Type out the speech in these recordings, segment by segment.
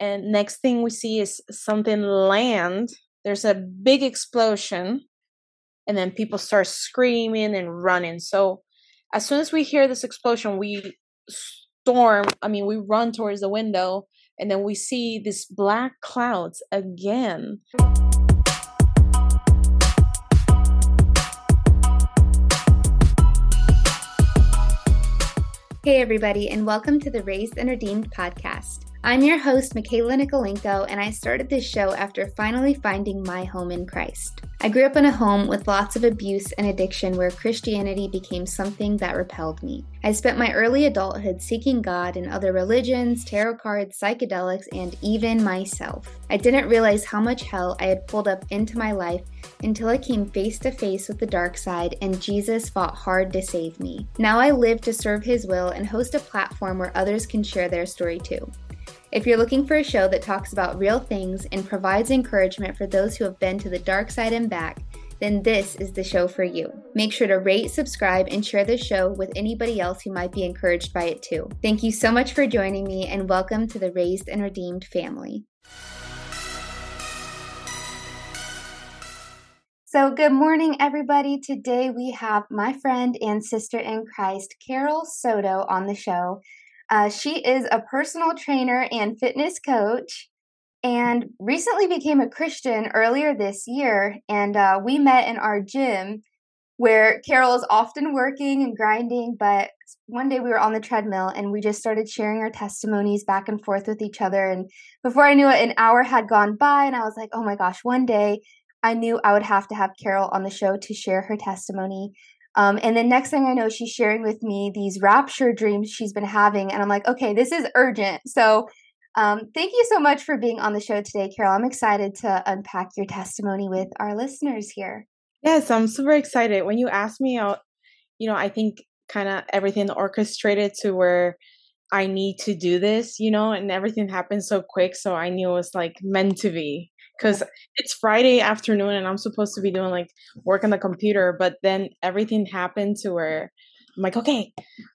and next thing we see is something land. There's a big explosion, and then people start screaming and running. So as soon as we hear this explosion, we storm. I mean, we run towards the window, and then we see these black clouds again. Hey, everybody, and welcome to the Raised and Redeemed podcast. I'm your host, Michaela Nikolenko, and I started this show after finally finding my home in Christ. I grew up in a home with lots of abuse and addiction where Christianity became something that repelled me. I spent my early adulthood seeking God in other religions, tarot cards, psychedelics, and even myself. I didn't realize how much hell I had pulled up into my life until I came face to face with the dark side and Jesus fought hard to save me. Now I live to serve His will and host a platform where others can share their story too. If you're looking for a show that talks about real things and provides encouragement for those who have been to the dark side and back, then this is the show for you. Make sure to rate, subscribe, and share the show with anybody else who might be encouraged by it too. Thank you so much for joining me, and welcome to the Raised and Redeemed family. So, good morning, everybody. Today we have my friend and sister in Christ, Carol Soto, on the show. Uh, she is a personal trainer and fitness coach and recently became a Christian earlier this year. And uh, we met in our gym where Carol is often working and grinding. But one day we were on the treadmill and we just started sharing our testimonies back and forth with each other. And before I knew it, an hour had gone by, and I was like, oh my gosh, one day I knew I would have to have Carol on the show to share her testimony. Um, and then next thing I know, she's sharing with me these rapture dreams she's been having. And I'm like, okay, this is urgent. So um, thank you so much for being on the show today, Carol. I'm excited to unpack your testimony with our listeners here. Yes, I'm super excited. When you asked me out, you know, I think kind of everything orchestrated to where I need to do this, you know, and everything happened so quick. So I knew it was like meant to be because it's Friday afternoon and I'm supposed to be doing like work on the computer, but then everything happened to where I'm like, okay,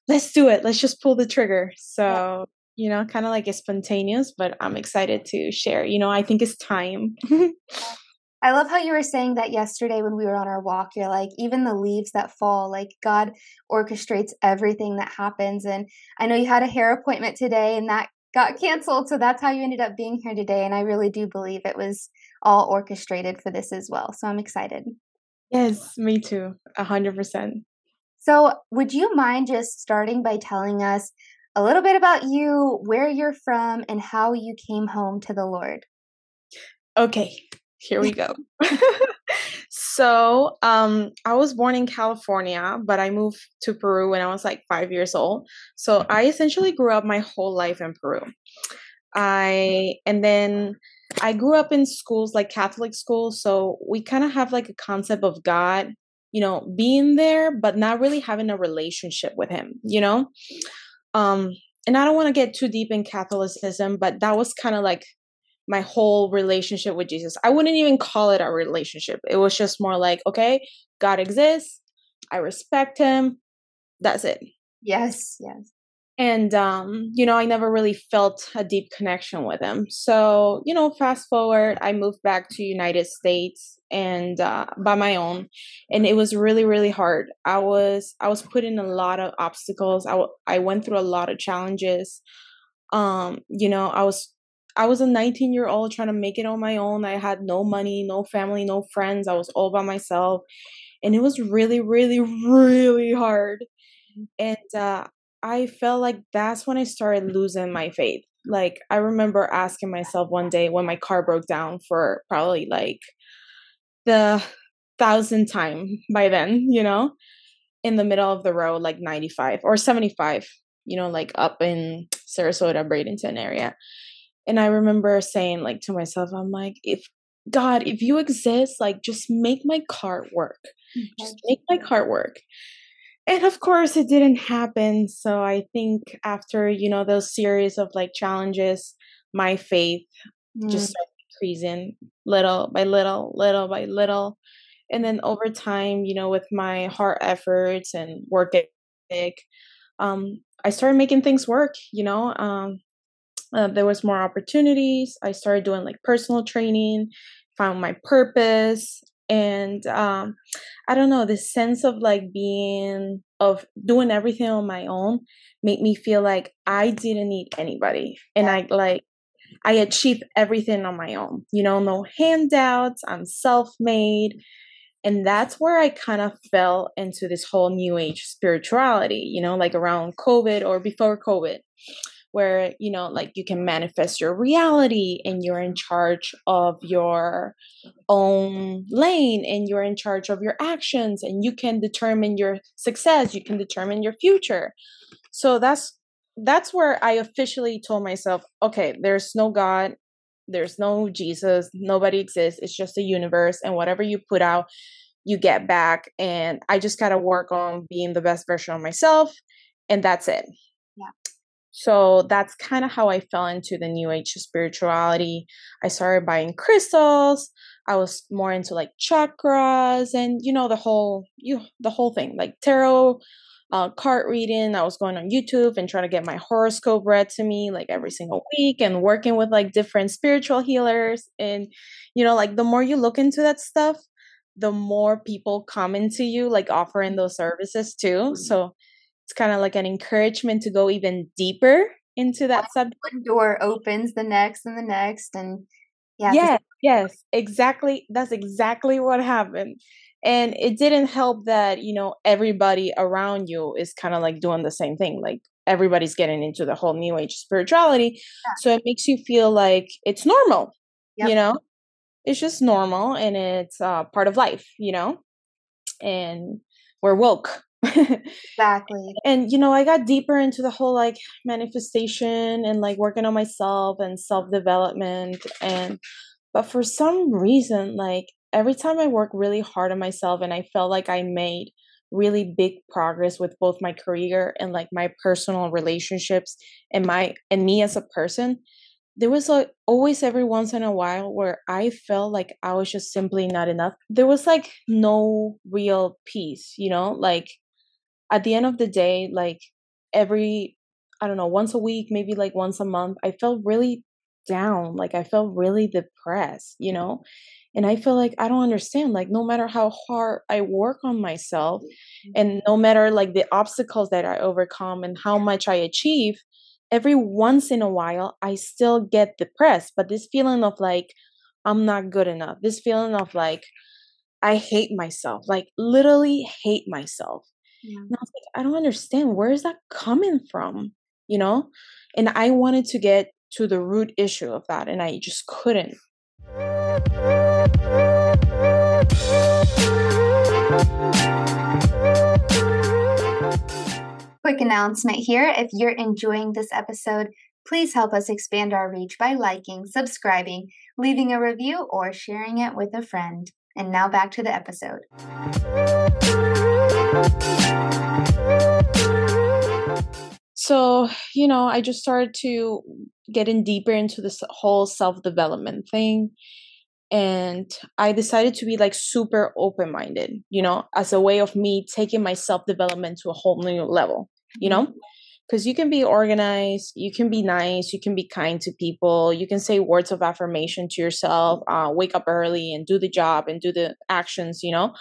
let's do it. Let's just pull the trigger. So, you know, kind of like it's spontaneous, but I'm excited to share. You know, I think it's time. I love how you were saying that yesterday when we were on our walk. You're like, even the leaves that fall, like God orchestrates everything that happens. And I know you had a hair appointment today, and that got canceled. So that's how you ended up being here today. And I really do believe it was all orchestrated for this as well. So I'm excited. Yes, me too. A hundred percent. So would you mind just starting by telling us a little bit about you, where you're from, and how you came home to the Lord? Okay, here we go. so, um, I was born in California, but I moved to Peru when I was like five years old. So I essentially grew up my whole life in Peru. I and then I grew up in schools like Catholic schools, so we kind of have like a concept of God, you know, being there but not really having a relationship with him, you know? Um and I don't want to get too deep in Catholicism, but that was kind of like my whole relationship with Jesus. I wouldn't even call it a relationship. It was just more like, okay, God exists. I respect him. That's it. Yes, yes. And um, you know, I never really felt a deep connection with him. So, you know, fast forward, I moved back to United States and uh, by my own and it was really really hard i was i was put in a lot of obstacles I, w- I went through a lot of challenges um you know i was I was a 19 year old trying to make it on my own. I had no money, no family, no friends. I was all by myself. And it was really, really, really hard. And uh, I felt like that's when I started losing my faith. Like, I remember asking myself one day when my car broke down for probably like the thousandth time by then, you know, in the middle of the road, like 95 or 75, you know, like up in Sarasota, Bradenton area and I remember saying like to myself, I'm like, if God, if you exist, like just make my cart work. Mm-hmm. Just make my cart work. And of course it didn't happen. So I think after, you know, those series of like challenges, my faith mm. just started increasing little by little, little by little. And then over time, you know, with my heart efforts and work ethic, um, I started making things work, you know. Um, uh, there was more opportunities. I started doing like personal training, found my purpose, and um, I don't know, this sense of like being of doing everything on my own made me feel like I didn't need anybody, and I like I achieved everything on my own. You know, no handouts. I'm self-made. And that's where I kind of fell into this whole new age spirituality, you know, like around COVID or before COVID where you know like you can manifest your reality and you're in charge of your own lane and you're in charge of your actions and you can determine your success you can determine your future. So that's that's where i officially told myself okay there's no god there's no jesus nobody exists it's just the universe and whatever you put out you get back. And i just got to work on being the best version of myself and that's it so that's kind of how I fell into the new age spirituality. I started buying crystals. I was more into like chakras and you know the whole you the whole thing like tarot uh, card reading. I was going on YouTube and trying to get my horoscope read to me like every single week and working with like different spiritual healers. And, you know, like the more you look into that stuff, the more people come into you, like offering those services too. So it's kind of like an encouragement to go even deeper into that subject. One door opens the next and the next, and yeah, yes, yes, exactly. That's exactly what happened. And it didn't help that you know everybody around you is kind of like doing the same thing. Like everybody's getting into the whole new age spirituality, yeah. so it makes you feel like it's normal. Yep. You know, it's just normal and it's uh, part of life. You know, and we're woke exactly. And you know, I got deeper into the whole like manifestation and like working on myself and self-development and but for some reason like every time I work really hard on myself and I felt like I made really big progress with both my career and like my personal relationships and my and me as a person there was like always every once in a while where I felt like I was just simply not enough. There was like no real peace, you know, like at the end of the day, like every, I don't know, once a week, maybe like once a month, I felt really down. Like I felt really depressed, you know? And I feel like I don't understand. Like, no matter how hard I work on myself, mm-hmm. and no matter like the obstacles that I overcome and how much I achieve, every once in a while, I still get depressed. But this feeling of like, I'm not good enough, this feeling of like, I hate myself, like, literally hate myself. Yeah. And I was like, I don't understand. Where is that coming from? You know? And I wanted to get to the root issue of that, and I just couldn't. Quick announcement here if you're enjoying this episode, please help us expand our reach by liking, subscribing, leaving a review, or sharing it with a friend. And now back to the episode. So, you know, I just started to getting deeper into this whole self development thing. And I decided to be like super open minded, you know, as a way of me taking my self development to a whole new level, you know? Because mm-hmm. you can be organized, you can be nice, you can be kind to people, you can say words of affirmation to yourself, uh, wake up early and do the job and do the actions, you know?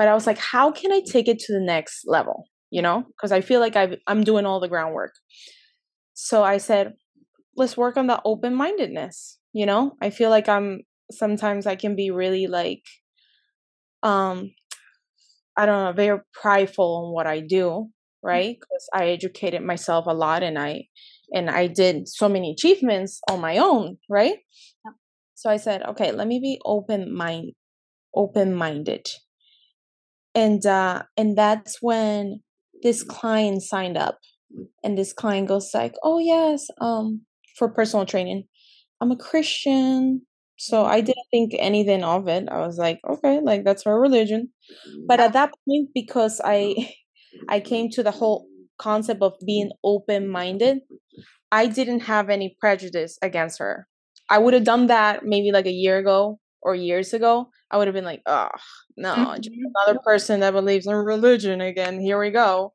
But I was like, how can I take it to the next level? You know, because I feel like i I'm doing all the groundwork. So I said, let's work on the open mindedness. You know, I feel like I'm sometimes I can be really like, um, I don't know, very prideful in what I do, mm-hmm. right? Because I educated myself a lot and I and I did so many achievements on my own, right? So I said, okay, let me be open mind open minded and uh and that's when this client signed up and this client goes like oh yes um for personal training. I'm a christian. So i didn't think anything of it. I was like okay like that's her religion. But at that point because i i came to the whole concept of being open minded i didn't have any prejudice against her. I would have done that maybe like a year ago or years ago, I would have been like, oh, no, mm-hmm. just another person that believes in religion again. Here we go.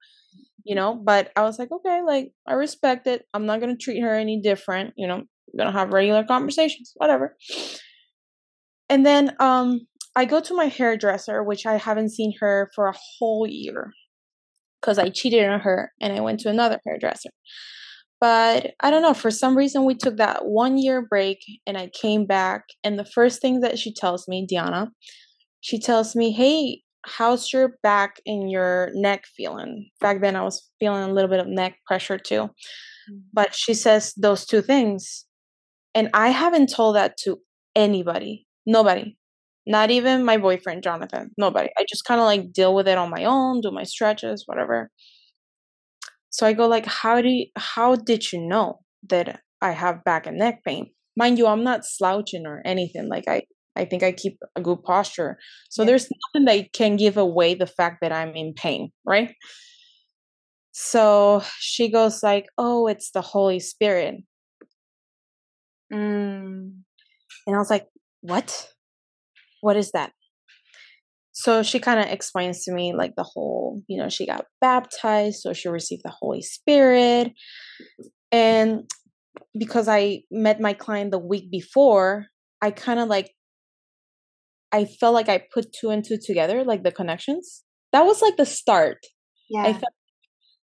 you know, but I was like, okay, like I respect it. I'm not gonna treat her any different, you know, I'm gonna have regular conversations, whatever. And then um I go to my hairdresser, which I haven't seen her for a whole year because I cheated on her and I went to another hairdresser. But I don't know, for some reason we took that one year break and I came back and the first thing that she tells me, Diana, she tells me, "Hey, how's your back and your neck feeling?" Back then I was feeling a little bit of neck pressure too. Mm. But she says those two things. And I haven't told that to anybody. Nobody not even my boyfriend jonathan nobody i just kind of like deal with it on my own do my stretches whatever so i go like how do you, how did you know that i have back and neck pain mind you i'm not slouching or anything like i i think i keep a good posture so yeah. there's nothing that can give away the fact that i'm in pain right so she goes like oh it's the holy spirit mm. and i was like what what is that? So she kind of explains to me like the whole, you know, she got baptized, so she received the Holy Spirit. And because I met my client the week before, I kind of like, I felt like I put two and two together, like the connections. That was like the start. Yeah. I felt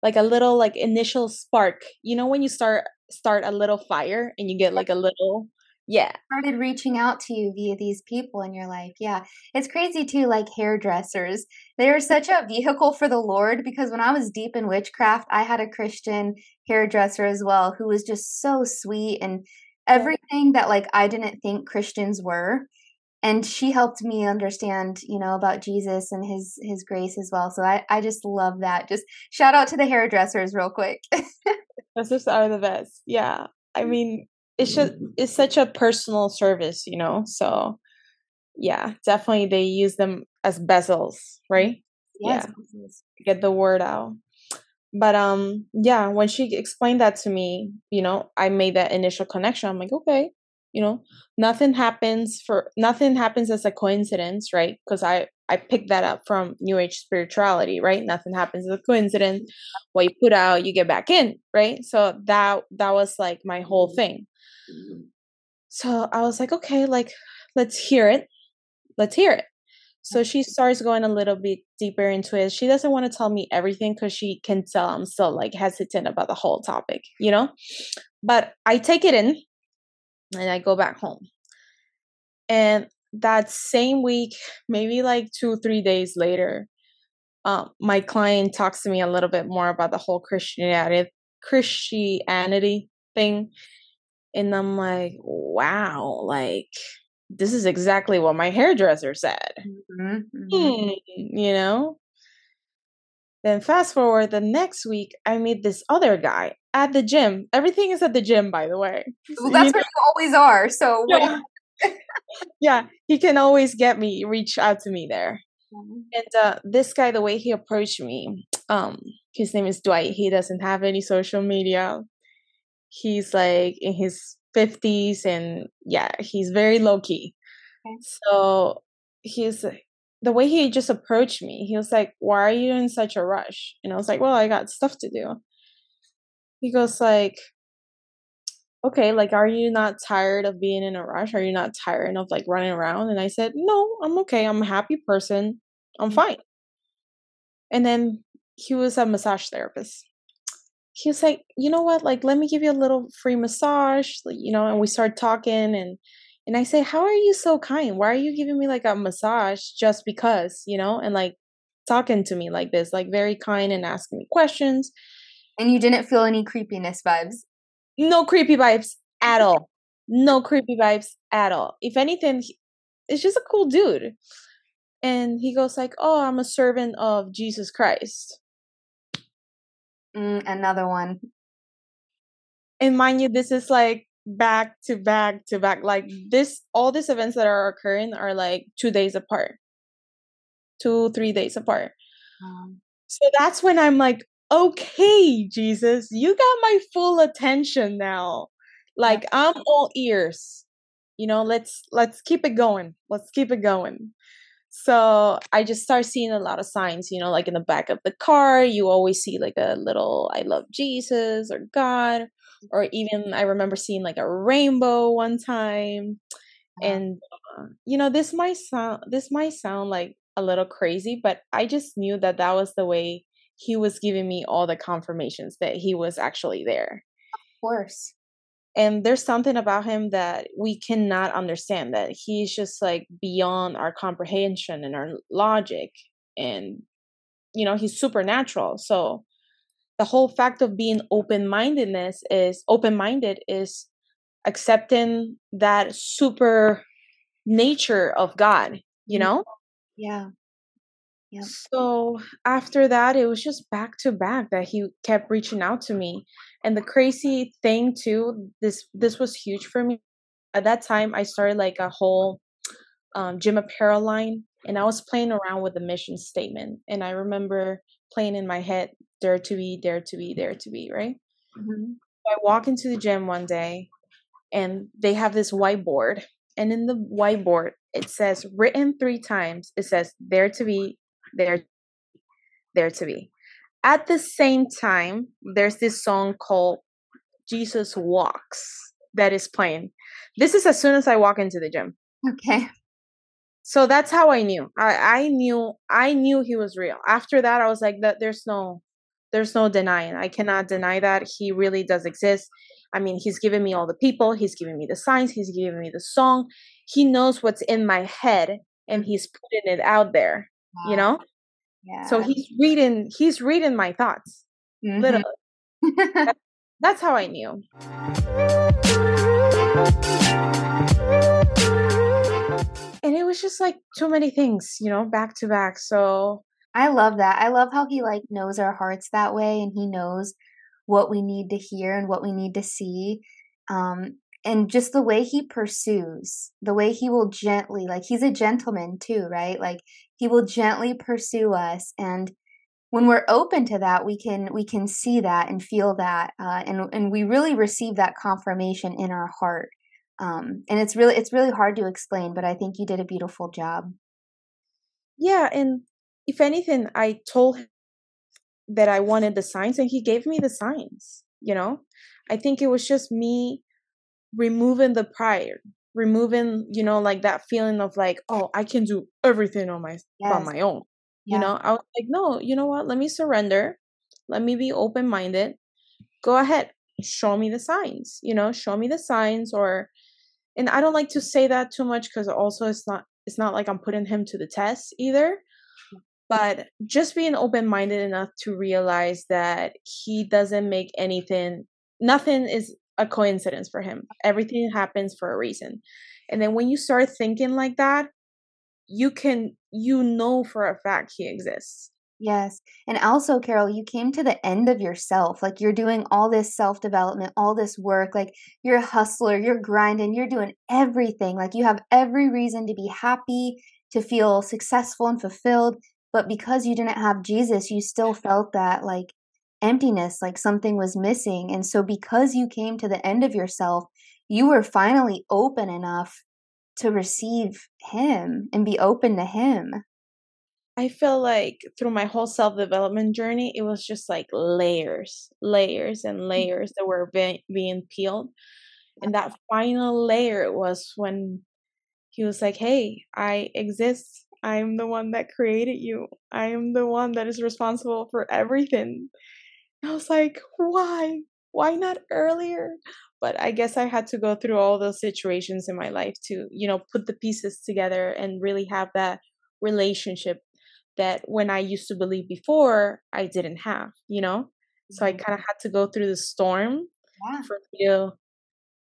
like a little like initial spark. You know when you start start a little fire and you get like a little yeah. started reaching out to you via these people in your life. Yeah. It's crazy too like hairdressers. They're such a vehicle for the lord because when i was deep in witchcraft i had a christian hairdresser as well who was just so sweet and everything that like i didn't think christians were. And she helped me understand you know about jesus and his his grace as well. So i i just love that. Just shout out to the hairdressers real quick. Hairdressers are the best. Yeah. I mean it's just it's such a personal service, you know. So yeah, definitely they use them as bezels, right? Yes. Yeah, get the word out. But um, yeah, when she explained that to me, you know, I made that initial connection. I'm like, okay, you know, nothing happens for nothing happens as a coincidence, right? Because I I picked that up from New Age spirituality, right? Nothing happens as a coincidence. What you put out, you get back in, right? So that that was like my whole thing. So I was like, okay, like let's hear it. Let's hear it. So she starts going a little bit deeper into it. She doesn't want to tell me everything because she can tell I'm still like hesitant about the whole topic, you know? But I take it in and I go back home. And that same week, maybe like two, three days later, um, my client talks to me a little bit more about the whole Christianity Christianity thing and I'm like, wow, like this is exactly what my hairdresser said. Mm-hmm, mm-hmm. Hmm, you know? Then fast forward the next week, I meet this other guy at the gym. Everything is at the gym, by the way. Well, that's you where you always are. So yeah. yeah, he can always get me, reach out to me there. Mm-hmm. And uh, this guy, the way he approached me, um, his name is Dwight. He doesn't have any social media he's like in his 50s and yeah he's very low key okay. so he's the way he just approached me he was like why are you in such a rush? And i was like well i got stuff to do. He goes like okay like are you not tired of being in a rush? Are you not tired of like running around? And i said no i'm okay. I'm a happy person. I'm mm. fine. And then he was a massage therapist he was like, you know what? Like, let me give you a little free massage, you know. And we started talking, and and I say, how are you so kind? Why are you giving me like a massage just because, you know? And like talking to me like this, like very kind and asking me questions. And you didn't feel any creepiness vibes? No creepy vibes at all. No creepy vibes at all. If anything, it's just a cool dude. And he goes like, "Oh, I'm a servant of Jesus Christ." Mm, another one. And mind you, this is like back to back to back. Like this, all these events that are occurring are like two days apart, two, three days apart. Um, so that's when I'm like, okay, Jesus, you got my full attention now. Like I'm all ears. You know, let's let's keep it going. Let's keep it going. So I just start seeing a lot of signs, you know, like in the back of the car, you always see like a little I love Jesus or God, or even I remember seeing like a rainbow one time. And uh, you know, this might sound this might sound like a little crazy, but I just knew that that was the way he was giving me all the confirmations that he was actually there. Of course and there's something about him that we cannot understand that he's just like beyond our comprehension and our logic and you know he's supernatural so the whole fact of being open-mindedness is open-minded is accepting that super nature of god you mm-hmm. know yeah yeah. So after that, it was just back to back that he kept reaching out to me. And the crazy thing too, this this was huge for me. At that time, I started like a whole um, gym apparel line, and I was playing around with the mission statement. And I remember playing in my head, "Dare to be, dare to be, dare to be." Right. Mm-hmm. I walk into the gym one day, and they have this whiteboard, and in the whiteboard it says written three times. It says "There to be, there there to be. At the same time, there's this song called Jesus Walks that is playing. This is as soon as I walk into the gym. Okay. So that's how I knew. I, I knew I knew he was real. After that, I was like, that there's no there's no denying. I cannot deny that he really does exist. I mean, he's given me all the people, he's given me the signs, he's given me the song. He knows what's in my head and he's putting it out there wow. you know yeah. so he's reading he's reading my thoughts mm-hmm. literally. That's, that's how i knew. And it was just like too many things you know back to back so i love that i love how he like knows our hearts that way and he knows what we need to hear and what we need to see um and just the way he pursues the way he will gently like he's a gentleman too right? Like he will gently pursue us and when we're open to that we can we can see that and feel that uh, and and we really receive that confirmation in our heart. Um, and it's really it's really hard to explain but i think you did a beautiful job. Yeah and if anything i told him that i wanted the signs and he gave me the signs you know? I think it was just me removing the pride removing you know like that feeling of like oh i can do everything on my yes. on my own yeah. you know? I was like no you know what? Let me surrender. Let me be open minded go ahead. Show me the signs you know? Show me the signs or and i don't like to say that too much because also it's not it's not like i'm putting him to the test either but just being open minded enough to realize that he doesn't make anything nothing is a coincidence for him. Everything happens for a reason. And then when you start thinking like that, you can you know for a fact he exists. Yes. And also, Carol, you came to the end of yourself. Like you're doing all this self development, all this work. Like you're a hustler, you're grinding, you're doing everything. Like you have every reason to be happy, to feel successful and fulfilled. But because you didn't have Jesus, you still felt that like emptiness, like something was missing. And so, because you came to the end of yourself, you were finally open enough to receive Him and be open to Him. I feel like through my whole self development journey, it was just like layers, layers, and mm. layers that were be- being peeled. And that final layer was when he was like, Hey, I exist. I am the one that created you. I am the one that is responsible for everything. I was like, why? Why not earlier? But I guess I had to go through all those situations in my life to, you know, put the pieces together and really have that relationship that when I used to believe before, I didn't have, you know? So I mm-hmm. kind of had to go through the storm yeah. for me to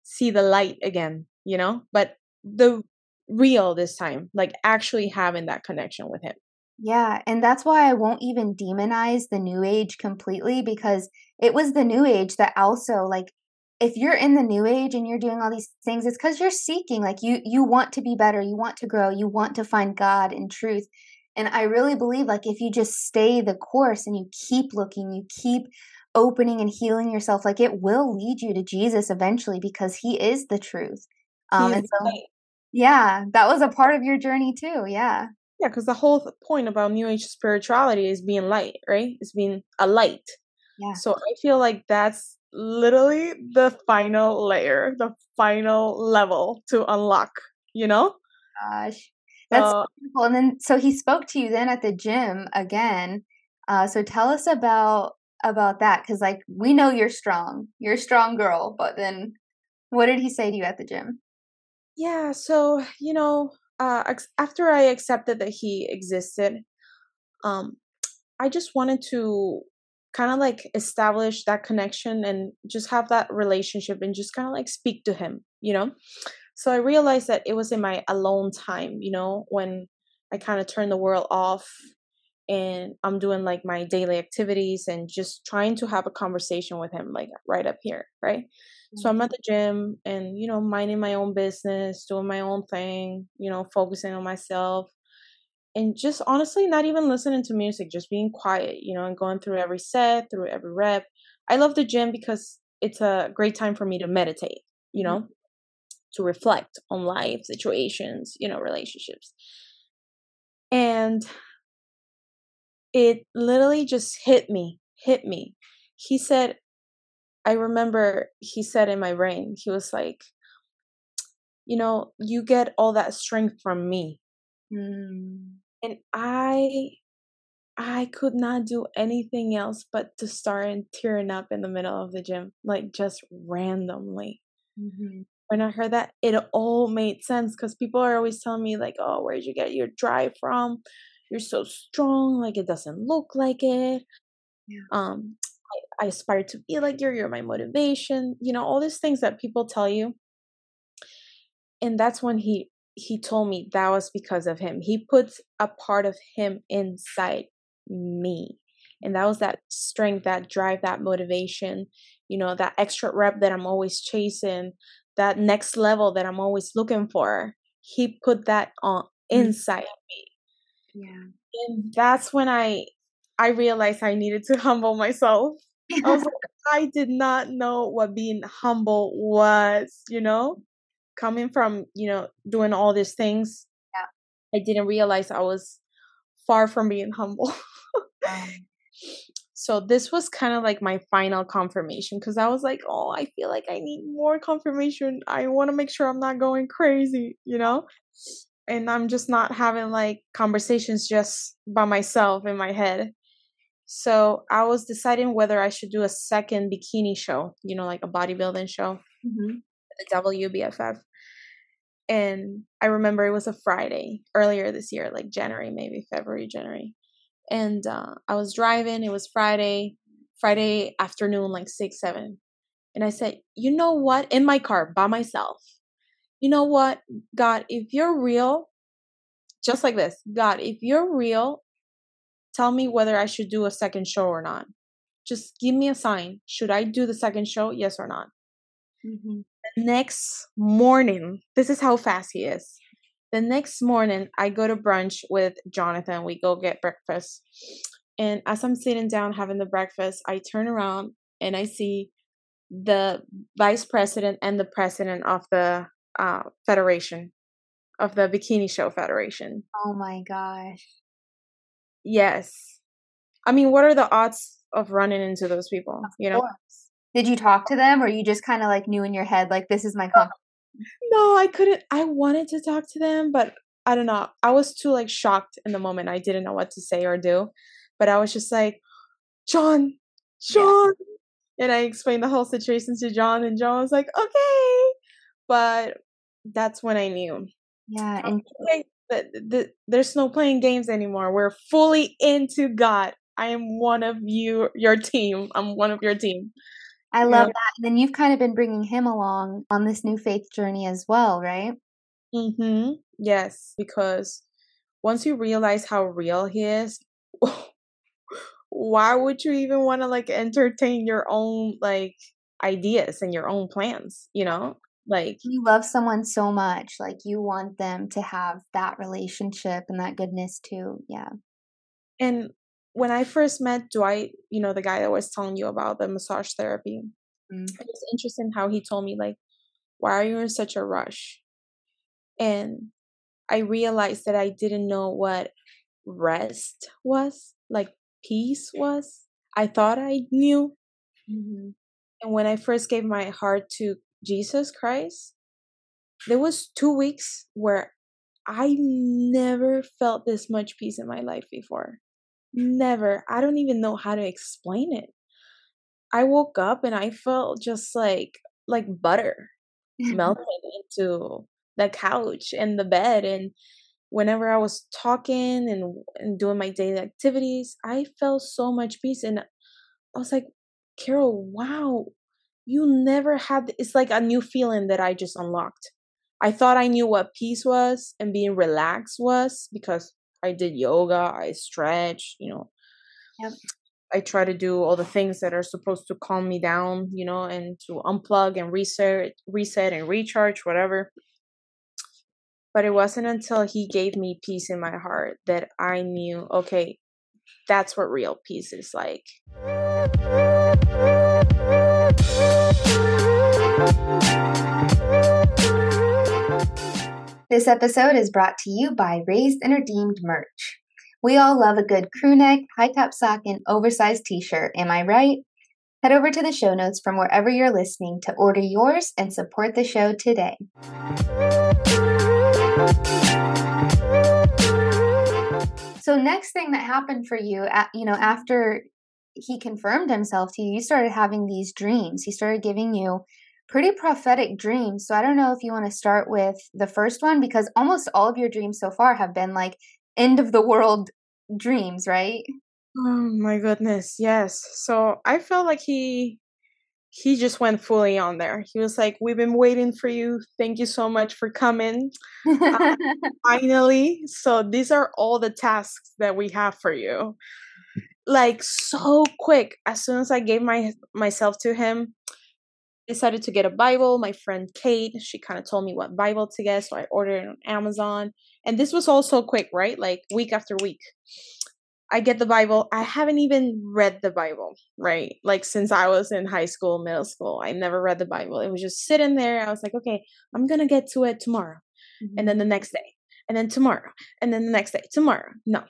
see the light again, you know? But the real this time, like actually having that connection with him. Yeah, and that's why I won't even demonize the new age completely because it was the new age that also like if you're in the new age and you're doing all these things it's cuz you're seeking like you you want to be better, you want to grow, you want to find God and truth. And I really believe like if you just stay the course and you keep looking, you keep opening and healing yourself like it will lead you to Jesus eventually because he is the truth. Um and so yeah, that was a part of your journey too. Yeah. Yeah, because the whole point about New Age spirituality is being light, right? It's being a light. Yeah. So I feel like that's literally the final layer, the final level to unlock, you know? Gosh. That's beautiful. And then so he spoke to you then at the gym again. Uh, so tell us about about that because like we know you're strong you're a strong girl but then what did he say to you at the gym yeah so you know uh after i accepted that he existed um i just wanted to kind of like establish that connection and just have that relationship and just kind of like speak to him you know so i realized that it was in my alone time you know when i kind of turned the world off and i'm doing like my daily activities and just trying to have a conversation with him like right up here right. So i'm at the gym and you know minding my own business doing my own thing you know focusing on myself and just honestly not even listening to music just being quiet you know and going through every set through every rep. I love the gym because it's a great time for me to meditate you know mm-hmm. to reflect on life situations you know relationships. And it literally just hit me hit me. He said i remember he said in my brain he was like you know you get all that strength from me mm and I I could not do anything else but to start tearing up in the middle of the gym, like just randomly. Mm-hmm. When I heard that, it all made sense because people are always telling me, like, oh, where'd you get your drive from? You're so strong, like it doesn't look like it. Yeah. Um, I, aspire to be like you, you're my motivation, you know, all these things that people tell you. And that's when he he told me that was because of him. He puts a part of him inside me. And that was that strength, that drive, that motivation, you know, that extra rep that I'm always chasing, that next level that I'm always looking for. He put that on mm. inside me. Yeah. And that's when I I realized I needed to humble myself. I was like, I did not know what being humble was, you know? coming from you know doing all these things yeah. i didn't realize i was far from being humble um. so this was kind of like my final confirmation because i was like oh i feel like i need more confirmation i want to make sure i'm not going crazy you know and i'm just not having like conversations just by myself in my head so i was deciding whether i should do a second bikini show you know like a bodybuilding show mm-hmm the WBFF. And I remember it was a Friday earlier this year, like January, maybe February, January. And uh, I was driving, it was Friday, Friday afternoon, like six, seven. And I said, you know what? In my car by myself, you know what? God, if you're real, just like this, God, if you're real, tell me whether I should do a second show or not. Just give me a sign. Should I do the second show? Yes or not? Mm-hmm next morning, this is how fast he is. The next morning, I go to brunch with Jonathan. We go get breakfast. And as I'm sitting down having the breakfast, I turn around and I see the vice president and the president of the uh, federation, of the Bikini Show Federation. Oh my gosh. Yes. I mean, what are the odds of running into those people? Of you know? Course. Did you talk to them or you just kind of like knew in your head, like, this is my company? No, I couldn't. I wanted to talk to them, but I don't know. I was too like shocked in the moment. I didn't know what to say or do. But I was just like, John, John. Yeah. And I explained the whole situation to John, and John was like, okay. But that's when I knew. Yeah. And the, the, there's no playing games anymore. We're fully into God. I am one of you, your team. I'm one of your team. I love yeah. that. And then you've kind of been bringing him along on this new faith journey as well, right? Mm-hmm. Yes, because once you realize how real he is, why would you even want to like entertain your own like ideas and your own plans, you know? Like you love someone so much, like you want them to have that relationship and that goodness too. Yeah. And when I first met Dwight, you know, the guy that was telling you about the massage therapy, mm. it was interesting how he told me, like, why are you in such a rush? And I realized that I didn't know what rest was, like peace was. I thought I knew. Mm-hmm. And when I first gave my heart to Jesus Christ, there was two weeks where I never felt this much peace in my life before. Never. I don't even know how to explain it. I woke up and I felt just like like butter melted into the couch and the bed and whenever I was talking and, and doing my daily activities, I felt so much peace and I was like, Carol, wow, you never had it's like a new feeling that I just unlocked. I thought I knew what peace was and being relaxed was because I did yoga, I stretch, you know. Yep. I try to do all the things that are supposed to calm me down, you know, and to unplug and reset, reset and recharge, whatever. But it wasn't until he gave me peace in my heart that I knew, okay, that's what real peace is like. This episode is brought to you by Raised and Redeemed merch. We all love a good crew neck, high top sock, and oversized t shirt, am I right? Head over to the show notes from wherever you're listening to order yours and support the show today. So, next thing that happened for you, you know, after he confirmed himself to you, you started having these dreams. He started giving you pretty prophetic dreams. So I don't know if you want to start with the first one because almost all of your dreams so far have been like end of the world dreams, right? Oh my goodness, yes. So I felt like he he just went fully on there. He was like, "We've been waiting for you. Thank you so much for coming. Uh, finally." So these are all the tasks that we have for you. Like so quick. As soon as I gave my myself to him, decided to get a Bible. My friend Kate, she kind of told me what Bible to get, so I ordered it on Amazon. And this was all so quick, right? Like week after week. I get the Bible. I haven't even read the Bible, right? Like since I was in high school, middle school, I never read the Bible. It was just sitting there. I was like, okay, I'm going to get to it tomorrow. Mm-hmm. And then the next day. And then tomorrow. And then the next day. Tomorrow. No.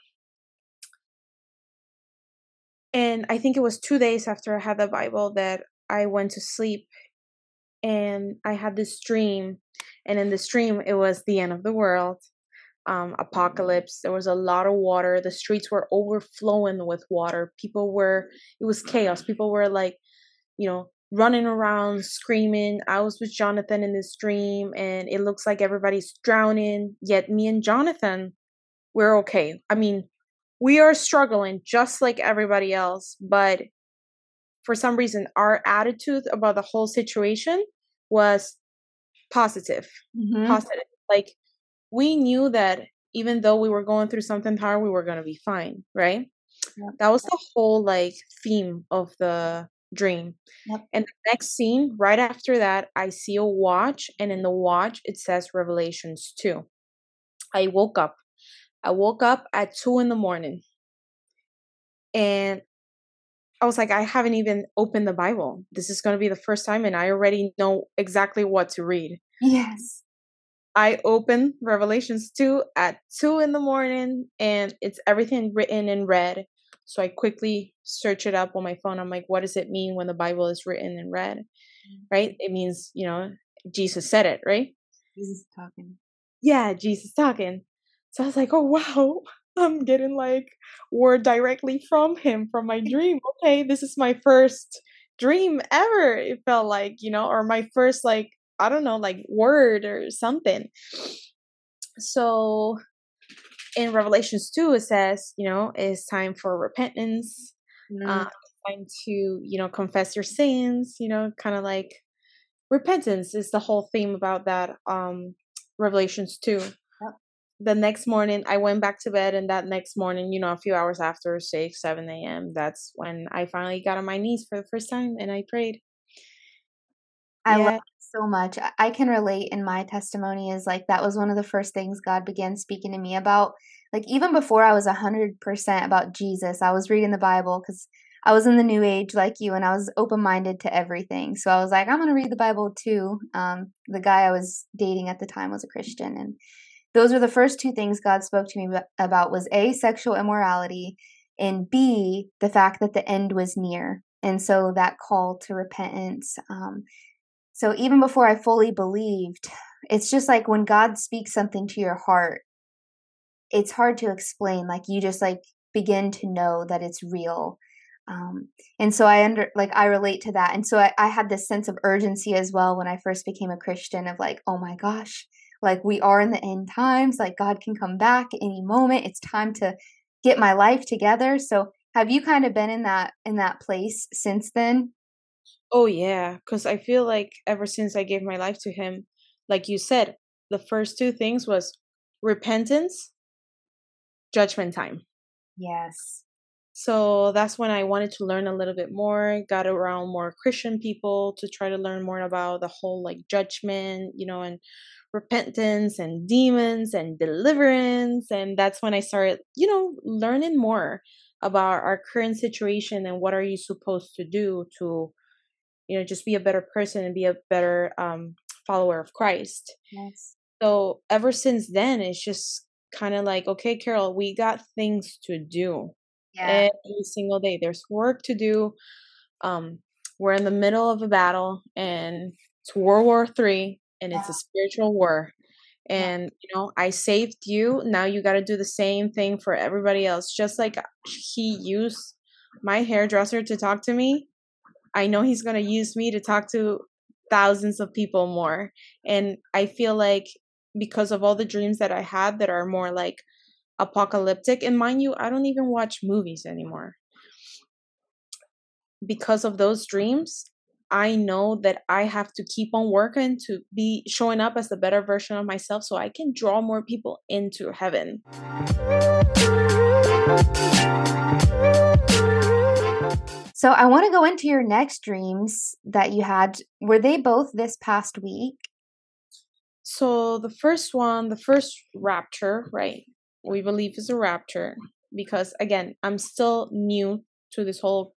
And I think it was two days after I had the Bible that I went to sleep and I had this dream, and in this dream, it was the end of the world, um, apocalypse. There was a lot of water. The streets were overflowing with water. People were, it was chaos. People were like, you know, running around, screaming. I was with Jonathan in this dream, and it looks like everybody's drowning. Yet me and Jonathan, we're okay. I mean, we are struggling just like everybody else, but for some reason, our attitude about the whole situation was positive, mm-hmm. positive. Like we knew that even though we were going through something hard, we were going to be fine, right? Yep. That was the whole like theme of the dream. Yep. And the next scene, right after that, I see a watch, and in the watch it says Revelations 2. I woke up. I woke up at 2 in the morning. And I was like, I haven't even opened the Bible. This is going to be the first time, and I already know exactly what to read. Yes. I open Revelations 2 at 2 in the morning, and it's everything written in red. So I quickly search it up on my phone. I'm like, what does it mean when the Bible is written in red? Mm-hmm. Right? It means, you know, Jesus said it, right? Jesus talking. Yeah, Jesus talking. So I was like, oh, wow. I'm getting like word directly from him from my dream. Okay, this is my first dream ever. It felt like, you know, or my first like I don't know, like word or something. So in Revelations 2 it says, you know, it's time for repentance. Mm. Uh, time to, you know, confess your sins, you know, kind of like repentance is the whole theme about that um Revelations 2 the next morning i went back to bed and that next morning you know a few hours after 6 7 a.m that's when i finally got on my knees for the first time and i prayed. I yeah. love so much. I can relate in my testimony is like that was one of the first things god began speaking to me about. Like even before i was a 100% about jesus i was reading the bible because i was in the new age like you and i was open-minded to everything. So i was like i'm going to read the bible too. Um, the guy i was dating at the time was a christian and those are the first two things God spoke to me about was A, sexual immorality, and B, the fact that the end was near. And so that call to repentance. Um, so even before I fully believed, it's just like when God speaks something to your heart, it's hard to explain. Like you just like begin to know that it's real. Um, and so I under like I relate to that. And so I, I had this sense of urgency as well when I first became a Christian of like, oh my gosh, like we are in the end times, like God can come back any moment. It's time to get my life together. So have you kind of been in that in that place since then? Oh yeah, cuz I feel like ever since I gave my life to him, like you said, the first two things was repentance, judgment time. Yes. So that's when I wanted to learn a little bit more, got around more Christian people to try to learn more about the whole like judgment, you know, and repentance and demons and deliverance. And that's when I started, you know, learning more about our current situation and what are you supposed to do to, you know, just be a better person and be a better um, follower of Christ. Yes. So ever since then, it's just kind of like, okay, Carol, we got things to do yeah. every single day. There's work to do. Um, we're in the middle of a battle, and it's World War Three, and it's a spiritual war. And you know, I saved you. Now you got to do the same thing for everybody else. Just like he used my hairdresser to talk to me, I know he's gonna use me to talk to thousands of people more. And I feel like because of all the dreams that I had that are more like apocalyptic. And mind you, I don't even watch movies anymore. Because of those dreams, I know that I have to keep on working to be showing up as the better version of myself so I can draw more people into heaven. So I want to go into your next dreams that you had. Were they both this past week? So the first one, the first rapture, right? We believe is a rapture because again i'm still new to this whole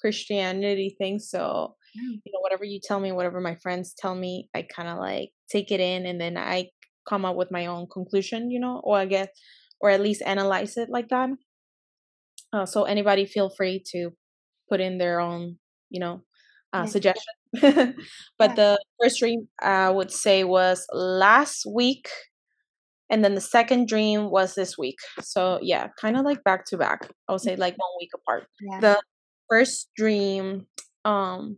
christianity thing so mm. you know whatever you tell me whatever my friends tell me i kind of like take it in and then i come up with my own conclusion you know or i guess or at least analyze it like that uh, so anybody feel free to put in their own you know uh, yeah. suggestion but yeah. the first dream i would say was last week and then the second dream was this week. So yeah kind of like back to back. I would say like one week apart. Yeah. the first dream um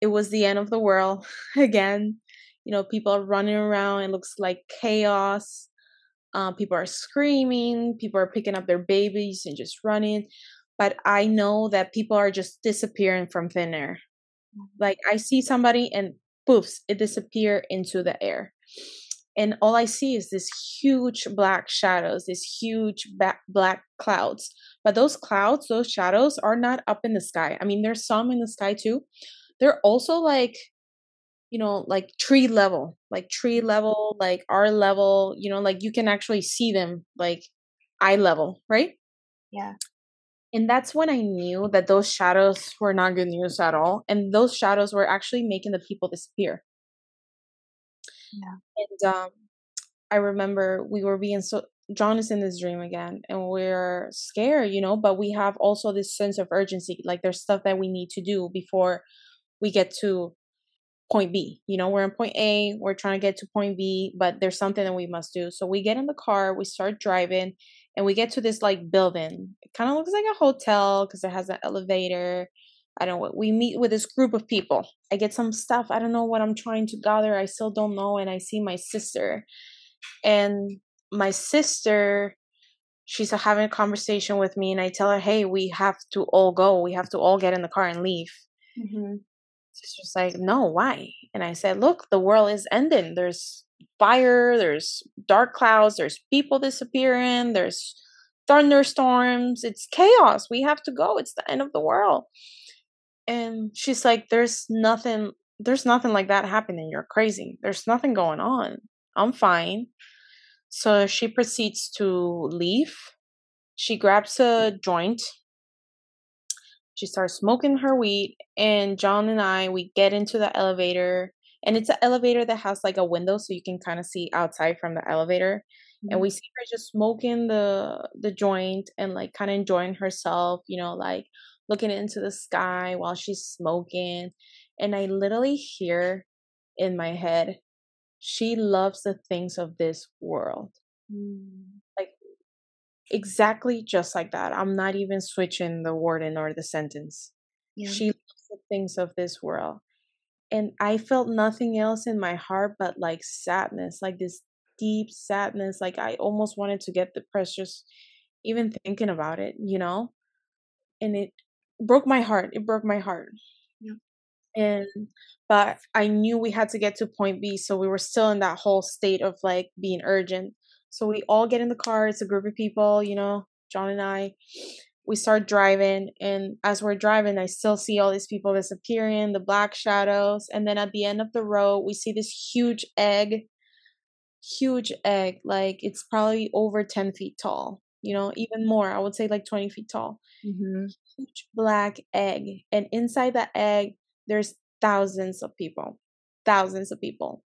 it was the end of the world again. You know people are running around it looks like chaos. Uh, people are screaming people are picking up their babies and just running. But i know that people are just disappearing from thin air. Mm. like i see somebody and poofs it disappear into the air and all I see is this huge black shadows, these huge black clouds. But those clouds, those shadows are not up in the sky. I mean, there's some in the sky too. They're also like, you know, like tree level, like tree level, like our level, you know, like you can actually see them like eye level, right? Yeah. And that's when I knew that those shadows were not good news at all. And those shadows were actually making the people disappear. Yeah. And um, I remember we were being so John is in this dream again, and we're scared, you know. But we have also this sense of urgency, like there's stuff that we need to do before we get to point B. You know, we're in point A, we're trying to get to point B, but there's something that we must do. So we get in the car, we start driving, and we get to this like building. It kind of looks like a hotel because it has an elevator I don't know. We meet with this group of people. I get some stuff. I don't know what I'm trying to gather. I still don't know. And I see my sister. And my sister, she's having a conversation with me. And I tell her, hey, we have to all go. We have to all get in the car and leave. Mm-hmm. She's just like, no, why? And I said, look, the world is ending. There's fire, there's dark clouds, there's people disappearing, there's thunderstorms. It's chaos. We have to go. It's the end of the world and she's like there's nothing there's nothing like that happening. You're crazy. There's nothing going on. I'm fine. So she proceeds to leave. She grabs a joint. She starts smoking her weed and john and i we get into the elevator and it's an elevator that has like a window so you can kind of see outside from the elevator mm-hmm. and we see her just smoking the the joint and like kind of enjoying herself you know like looking into the sky while she's smoking and i literally hear in my head she loves the things of this world mm. like exactly just like that i'm not even switching the word in or the sentence yeah. she loves the things of this world and I felt nothing else in my heart but like sadness, like this deep sadness. Like I almost wanted to get depressed just even thinking about it, you know? And it broke my heart. It broke my heart. Yeah. And but I knew we had to get to point B, so we were still in that whole state of like being urgent. So we all get in the car. It's a group of people, you know, John and I, we start driving and as we're driving i still see all these people disappearing the black shadows and then at the end of the road we see this huge egg huge egg like it's probably over 10 feet tall you know even more i would say like 20 feet tall mm-hmm. Huge black egg and inside that egg there's thousands of people thousands of people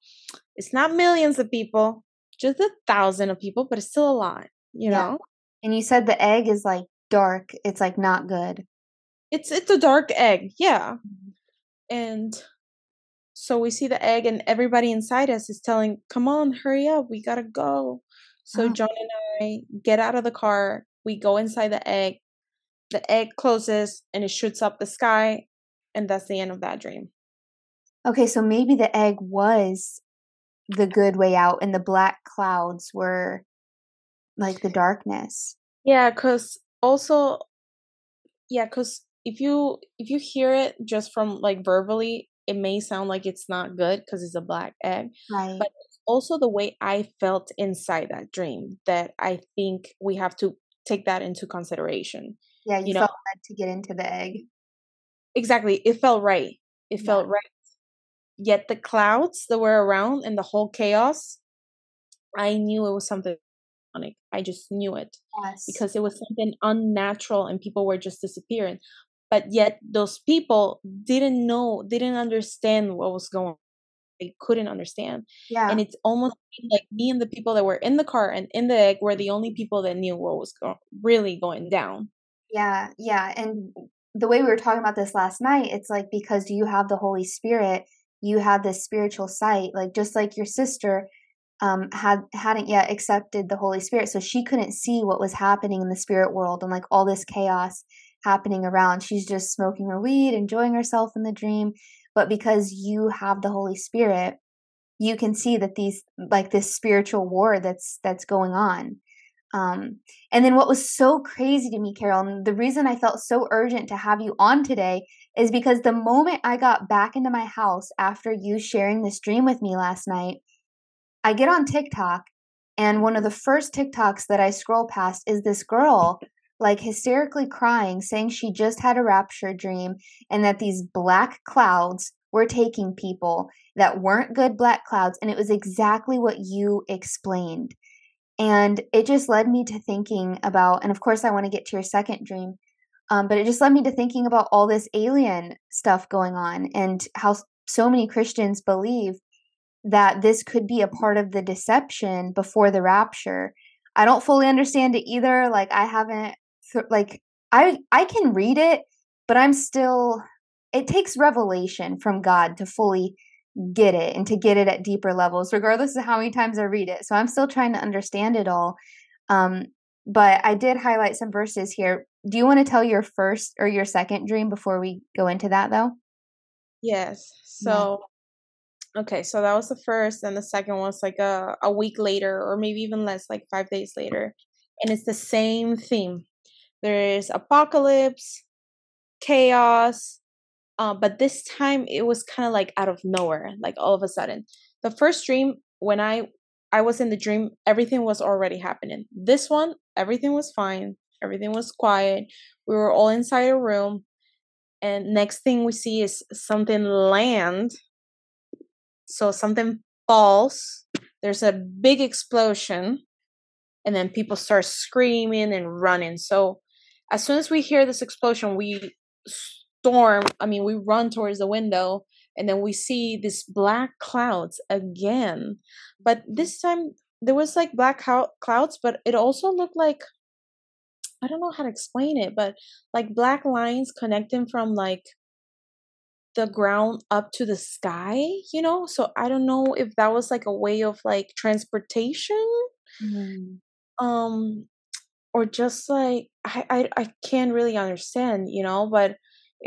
it's not millions of people just a thousand of people but it's still a lot you yeah. know and you said the egg is like dark. It's like not good. It's it's a dark egg, yeah. Mm-hmm. And so we see the egg and everybody inside us is telling, "Come on, hurry up. We got to go." So oh. John and I get out of the car. We go inside the egg. The egg closes and it shoots up the sky and that's the end of that dream. Okay, so maybe the egg was the good way out and the black clouds were like the darkness. Yeah, cuz also yeah because if you if you hear it just from like verbally it may sound like it's not good because it's a black egg right but also the way i felt inside that dream that i think we have to take that into consideration yeah you, you felt know? to get into the egg exactly it felt right it yeah. felt right yet the clouds that were around and the whole chaos i knew it was something I just knew it yes. because it was something unnatural and people were just disappearing. But yet those people didn't know, didn't understand what was going on. They couldn't understand. Yeah. And it's almost like me and the people that were in the car and in the egg were the only people that knew what was go- really going down. Yeah, yeah. And the way we were talking about this last night, it's like because you have the Holy Spirit, you have this spiritual sight. Like just like your sister, um, had hadn't yet accepted the Holy Spirit, so she couldn't see what was happening in the spirit world and like all this chaos happening around. She's just smoking her weed, enjoying herself in the dream. But because you have the Holy Spirit, you can see that these like this spiritual war that's that's going on. Um, and then what was so crazy to me, Carol, and the reason I felt so urgent to have you on today is because the moment I got back into my house after you sharing this dream with me last night, I get on TikTok, and one of the first TikToks that I scroll past is this girl like hysterically crying, saying she just had a rapture dream and that these black clouds were taking people that weren't good black clouds. And it was exactly what you explained. And it just led me to thinking about, and of course, I want to get to your second dream, um, but it just led me to thinking about all this alien stuff going on and how so many Christians believe that this could be a part of the deception before the rapture. I don't fully understand it either. Like I haven't like I I can read it, but I'm still it takes revelation from God to fully get it and to get it at deeper levels regardless of how many times I read it. So I'm still trying to understand it all. Um but I did highlight some verses here. Do you want to tell your first or your second dream before we go into that though? Yes. So Okay, so that was the first, and the second was like a, a week later, or maybe even less, like five days later. And it's the same theme. There is apocalypse, chaos, uh, but this time it was kind of like out of nowhere, like all of a sudden. The first dream, when I I was in the dream, everything was already happening. This one, everything was fine, everything was quiet. We were all inside a room, and next thing we see is something land so something falls, there's a big explosion, and then people start screaming and running. So as soon as we hear this explosion, we storm, I mean, we run towards the window and then we see these black clouds again. But this time there was like black clouds but it also looked like i don't know how to explain it but like black lines connecting from like the ground up to the sky you know? So i don't know if that was like a way of like transportation mm. um or just like I, I i can't really understand you know? But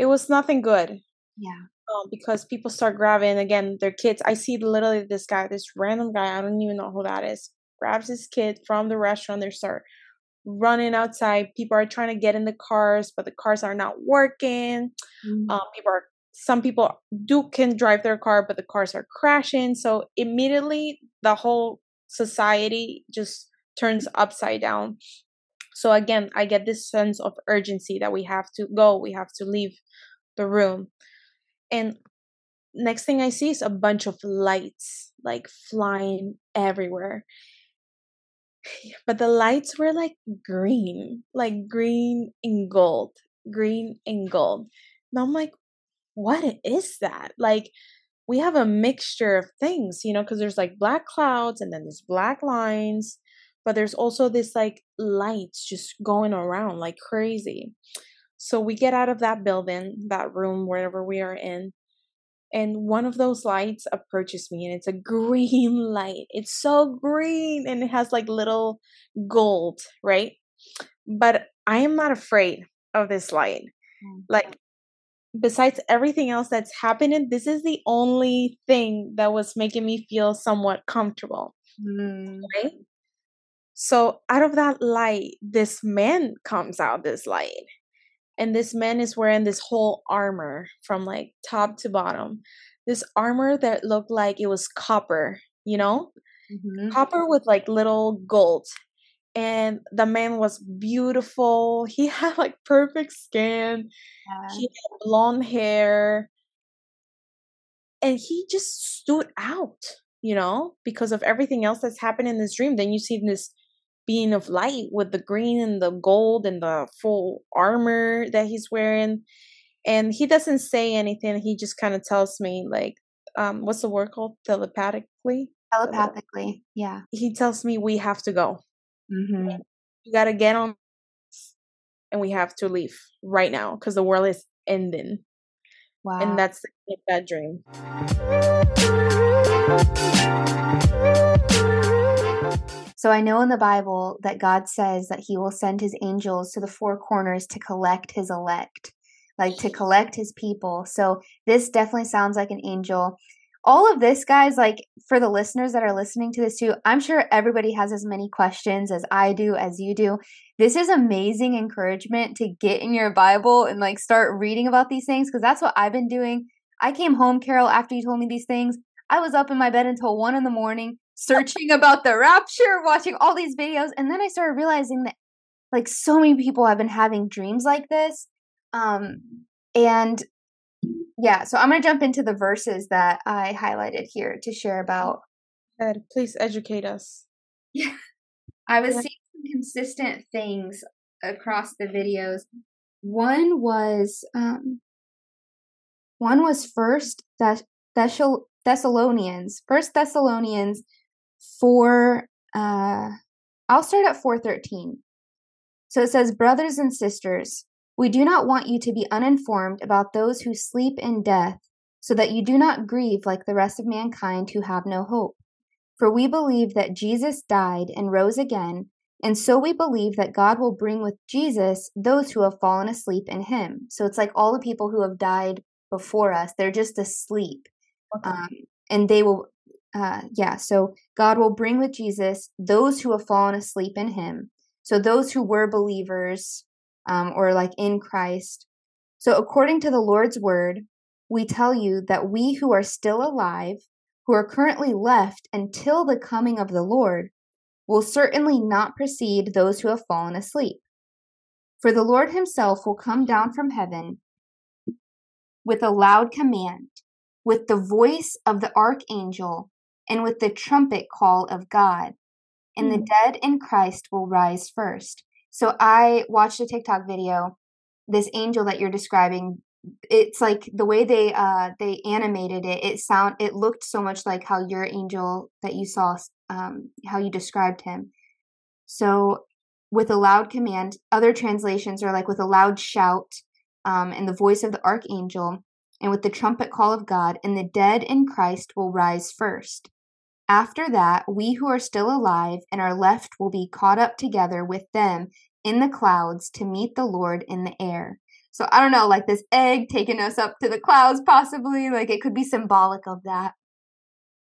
it was nothing good yeah um, because people start grabbing again their kids. I see literally this guy, this random guy, I don't even know who that is, grabs his kid from the restaurant. They start running outside. People are trying to get in the cars, but the cars are not working. Mm-hmm. Um, people are some people do can drive their car, but the cars are crashing. So immediately the whole society just turns upside down. So again, I get this sense of urgency that we have to go, we have to leave the room. And next thing i see is a bunch of lights like flying everywhere. But the lights were like green like green and gold green and gold. And i'm like what is that? Like we have a mixture of things you know because there's like black clouds and then there's black lines but there's also this like lights just going around like crazy so we get out of that building, that room, wherever we are in, and one of those lights approaches me and it's a green light. It's so green and it has like little gold, right? But I am not afraid of this light. Mm. Like, besides everything else that's happening, this is the only thing that was making me feel somewhat comfortable, mm. right? So, out of that light, this man comes out, this light and this man is wearing this whole armor from like top to bottom. This armor that looked like it was copper you know? Mm-hmm. copper with like little gold and the man was beautiful. He had like perfect skin. Yeah. he had blonde hair. And he just stood out you know because of everything else that's happened in this dream. Then you see this being of light with the green and the gold and the full armor that he's wearing. And he doesn't say anything. He just kind of tells me, like, um, what's the word called? Telepathically? Telepathically, yeah. He tells me we have to go. Mm-hmm. We got to get on and we have to leave right now because the world is ending. Wow. And that's that dream. So I know in the Bible that God says that he will send his angels to the four corners to collect his elect, like to collect his people. So this definitely sounds like an angel. All of this, guys, like for the listeners that are listening to this too, I'm sure everybody has as many questions as I do, as you do. This is amazing encouragement to get in your Bible and like start reading about these things because that's what I've been doing. I came home, Carol, after you told me these things. I was up in my bed until one in the morning searching about the rapture, watching all these videos, and then I started realizing that like so many people have been having dreams like this. Um and yeah, so I'm going to jump into the verses that I highlighted here to share about. Ed, please educate us. Yeah. I was yeah. seeing some consistent things across the videos. One was um one was first Thess- Thessalonians, first Thessalonians four uh I'll start at 413. So it says, Brothers and sisters, we do not want you to be uninformed about those who sleep in death, so that you do not grieve like the rest of mankind who have no hope. For we believe that Jesus died and rose again, and so we believe that God will bring with Jesus those who have fallen asleep in him. So it's like all the people who have died before us, they're just asleep. Okay. Um, and they will uh, yeah, so God will bring with Jesus those who have fallen asleep in him. So those who were believers um, or like in Christ. So according to the Lord's word, we tell you that we who are still alive, who are currently left until the coming of the Lord, will certainly not precede those who have fallen asleep. For the Lord himself will come down from heaven with a loud command, with the voice of the archangel and with the trumpet call of God. And mm. the dead in Christ will rise first. So I watched a TikTok video. This angel that you're describing it's like the way they uh they animated it it sound it looked so much like how your angel that you saw um how you described him so with a loud command other translations are like with a loud shout um and the voice of the archangel and with the trumpet call of god and the dead in christ will rise first after that we who are still alive and are left will be caught up together with them in the clouds to meet the lord in the air so I don't know, like this egg taking us up to the clouds, possibly. Like it could be symbolic of that.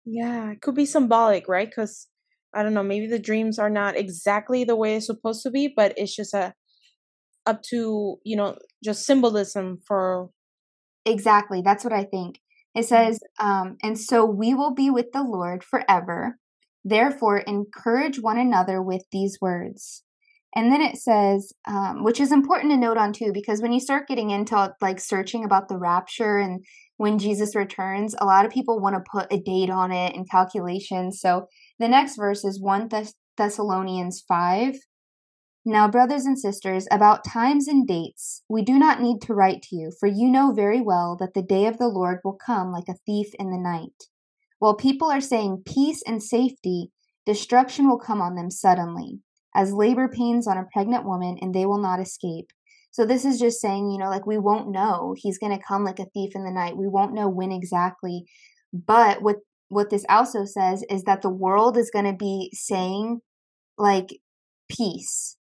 Yeah, it could be symbolic, right? Because I don't know, maybe the dreams are not exactly the way it's supposed to be, but it's just a up to you know just symbolism for. Exactly, that's what I think. It says, um, and so we will be with the Lord forever. Therefore, encourage one another with these words. And then it says, um, which is important to note on too, because when you start getting into like searching about the rapture and when Jesus returns, a lot of people want to put a date on it and calculations. So the next verse is 1 Thess- Thessalonians 5. Now, brothers and sisters, about times and dates, we do not need to write to you, for you know very well that the day of the Lord will come like a thief in the night. While people are saying peace and safety, destruction will come on them suddenly as labor pains on a pregnant woman, and they will not escape. So this is just saying, you know, like we won't know. He's going to come like a thief in the night. We won't know when exactly. But what what this also says is that the world is going to be saying like peace.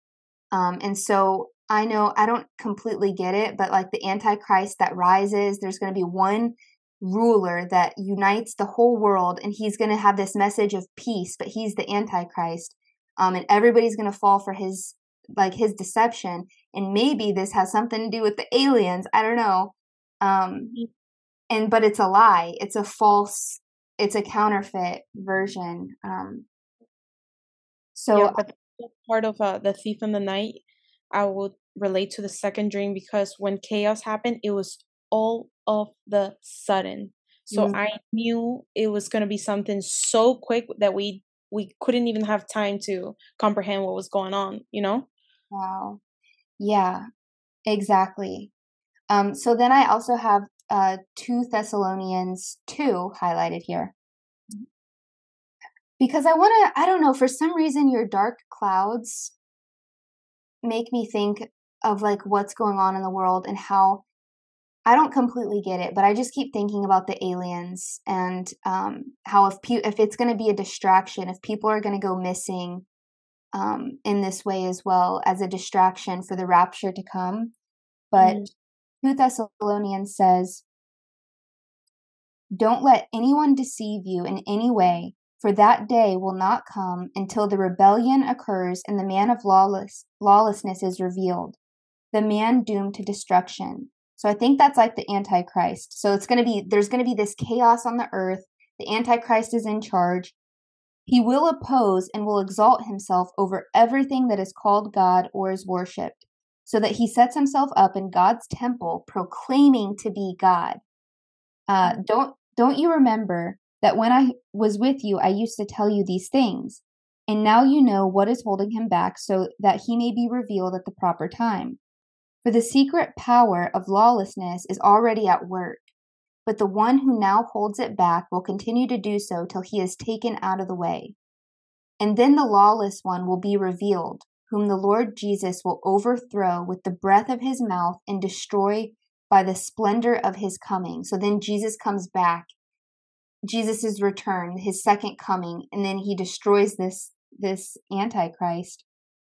Um, and so I know I don't completely get it, but like the antichrist that rises, there's going to be one ruler that unites the whole world and he's going to have this message of peace, but he's the antichrist um, and everybody's going to fall for his like his deception and maybe this has something to do with the aliens i don't know um mm-hmm. and but it's a lie it's a false it's a counterfeit version um so yeah, but part of uh, the thief in the night i would relate to the second dream because when chaos happened it was all of the sudden. So mm-hmm. i knew it was going to be something so quick that we we couldn't even have time to comprehend what was going on you know? Wow. Yeah exactly. Um so then i also have uh 2 thessalonians 2 highlighted here because i want to i don't know for some reason your dark clouds make me think of like what's going on in the world and how I don't completely get it, but I just keep thinking about the aliens and um, how if pe- if it's going to be a distraction, if people are going to go missing um, in this way as well as a distraction for the rapture to come. But mm. 2 Thessalonians says, Don't let anyone deceive you in any way, for that day will not come until the rebellion occurs and the man of lawless, lawlessness is revealed, the man doomed to destruction so I think that's like the Antichrist. So it's going to be, there's going to be this chaos on the earth. The Antichrist is in charge. He will oppose and will exalt himself over everything that is called God or is worshipped, so that he sets himself up in God's temple, proclaiming to be God. Uh, don't don't you remember that when I was with you, I used to tell you these things, and now you know what is holding him back, so that he may be revealed at the proper time. For the secret power of lawlessness is already at work, but the one who now holds it back will continue to do so till he is taken out of the way. And then the lawless one will be revealed, whom the Lord Jesus will overthrow with the breath of his mouth and destroy by the splendor of his coming. So then Jesus comes back, Jesus' return, his second coming, and then he destroys this this antichrist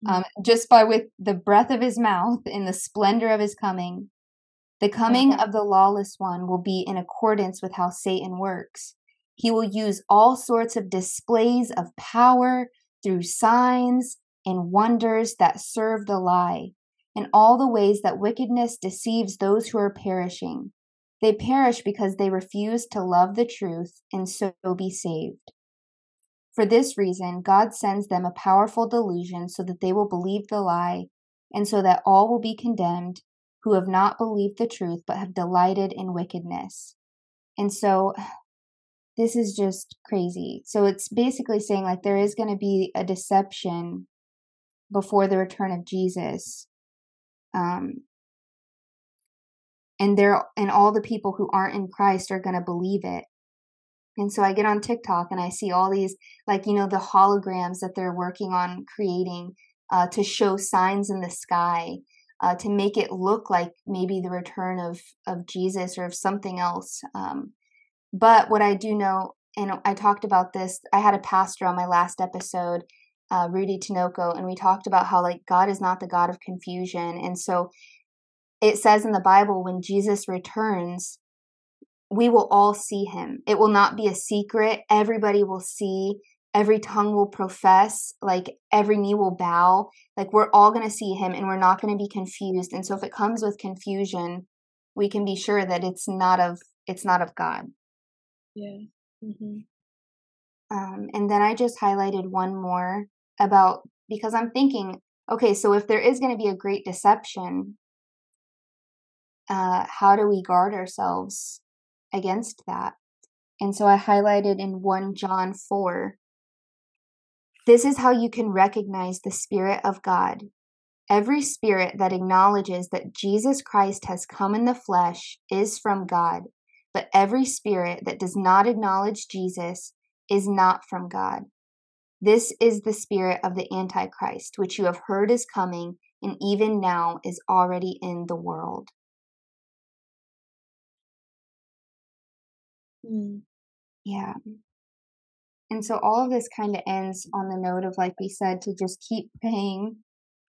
um, just by with the breath of his mouth in the splendor of his coming. The coming of the lawless one will be in accordance with how Satan works. He will use all sorts of displays of power through signs and wonders that serve the lie, in all the ways that wickedness deceives those who are perishing. They perish because they refuse to love the truth and so be saved. For this reason, God sends them a powerful delusion so that they will believe the lie, and so that all will be condemned who have not believed the truth but have delighted in wickedness. And so this is just crazy. So it's basically saying like there is going to be a deception before the return of Jesus. Um, and they're and all the people who aren't in Christ are going to believe it. And so I get on TikTok and I see all these like you know the holograms that they're working on creating uh, to show signs in the sky uh, to make it look like maybe the return of of Jesus or of something else. Um, but what I do know, and I talked about this, I had a pastor on my last episode, uh, Rudy Tinoco, and we talked about how like God is not the God of confusion, and so it says in the Bible when Jesus returns, we will all see him. It will not be a secret. Everybody will see. Every tongue will profess. Like every knee will bow. Like we're all going to see him and we're not going to be confused. And so if it comes with confusion, we can be sure that it's not of it's not of God. Yeah. Mm-hmm. Um, and then I just highlighted one more about because I'm thinking, okay, so if there is going to be a great deception, uh, how do we guard ourselves against that? And so I highlighted in 1 John 4 this is how you can recognize the Spirit of God. Every spirit that acknowledges that Jesus Christ has come in the flesh is from God, but every spirit that does not acknowledge Jesus is not from God. This is the spirit of the Antichrist, which you have heard is coming and even now is already in the world. Mm. Yeah. And so all of this kind of ends on the note of, like we said, to just keep praying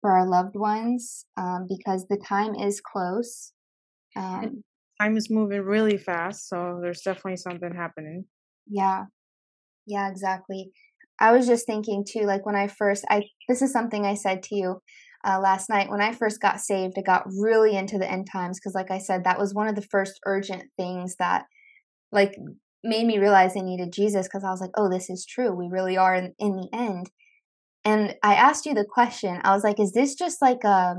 for our loved ones um, because the time is close. Um, time is moving really fast, so there's definitely something happening. Yeah. Yeah, exactly. I was just thinking too, like when I first, I this is something I said to you uh, last night. When I first got saved, I got really into the end times because, like I said, that was one of the first urgent things that, like, made me realize I needed Jesus because I was like, oh, this is true. We really are in, in the end. And I asked you the question. I was like, is this just like a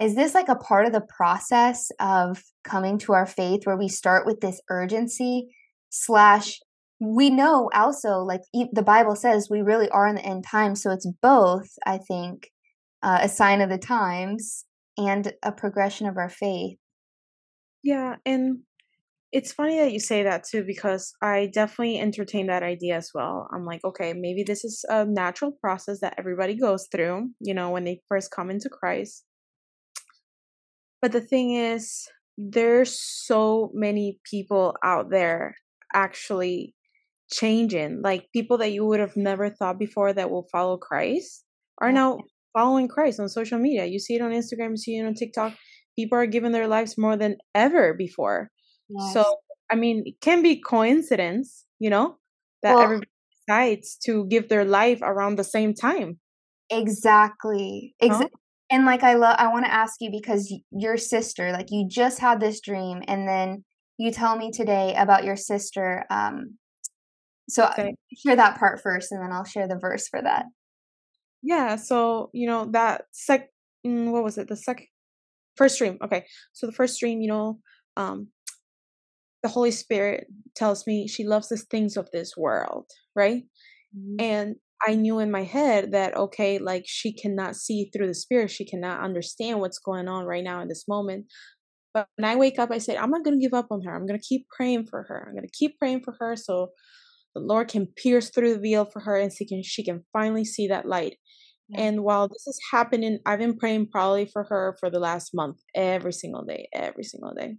is this like a part of the process of coming to our faith where we start with this urgency slash we know also like the bible says we really are in the end time so it's both i think uh, a sign of the times and a progression of our faith yeah and it's funny that you say that too because i definitely entertain that idea as well. I'm like okay maybe this is a natural process that everybody goes through you know when they first come into christ. But the thing is there's so many people out there actually changing. Like people that you would have never thought before that will follow christ are now following christ on social media. You see it on instagram you see it on tiktok. People are giving their lives more than ever before yes. so i mean it can be coincidence you know that well, everybody decides to give their life around the same time exactly exactly huh? and like i love i want to ask you because your sister like you just had this dream and then you tell me today about your sister um so okay. share that part first, and then I'll share the verse for that. Yeah. So you know that sec. Mm, what was it? The second first stream. Okay. So the first stream, you know, um, the Holy Spirit tells me she loves the things of this world, right? Mm-hmm. And I knew in my head that okay, like she cannot see through the spirit, she cannot understand what's going on right now in this moment. But when I wake up, I said, I'm not gonna give up on her. I'm gonna keep praying for her. I'm gonna keep praying for her so the Lord can pierce through the veil for her and she can she can finally see that light. Yeah. And while this is happening, I've been praying probably for her for the last month, every single day, every single day.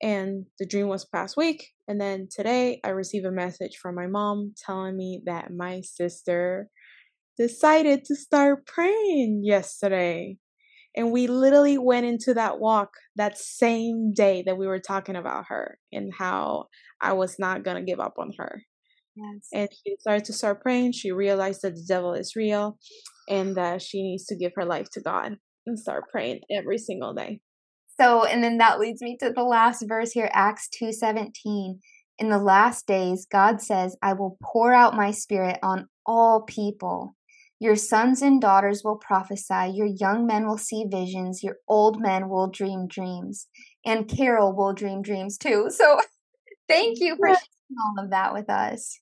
And the dream was past week. And then today I received a message from my mom telling me that my sister decided to start praying yesterday. And we literally went into that walk that same day that we were talking about her and how I was not going to give up on her. Yes. And she started to start praying. She realized that the devil is real and that she needs to give her life to God and start praying every single day. So, and then that leads me to the last verse here, Acts 2:17. In the last days, God says, I will pour out my spirit on all people. Your sons and daughters will prophesy, your young men will see visions, your old men will dream dreams, and Carol will dream dreams too. So thank you for sharing all of that with us.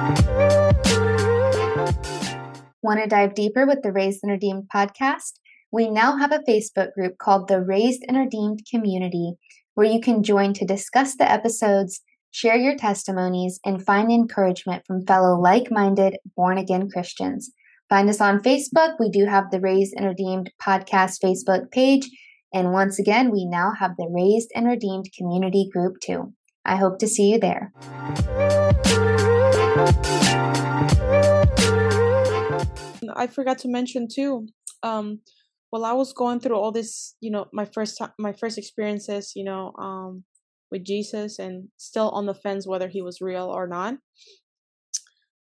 Want to dive deeper with the Raised and Redeemed podcast? We now have a Facebook group called the Raised and Redeemed Community where you can join to discuss the episodes, share your testimonies, and find encouragement from fellow like minded, born again Christians. Find us on Facebook. We do have the Raised and Redeemed podcast Facebook page. And once again, we now have the Raised and Redeemed community group too. I hope to see you there. I forgot to mention too. Um, while I was going through all this, you know, my first time, my first experiences, you know, um, with Jesus, and still on the fence whether he was real or not.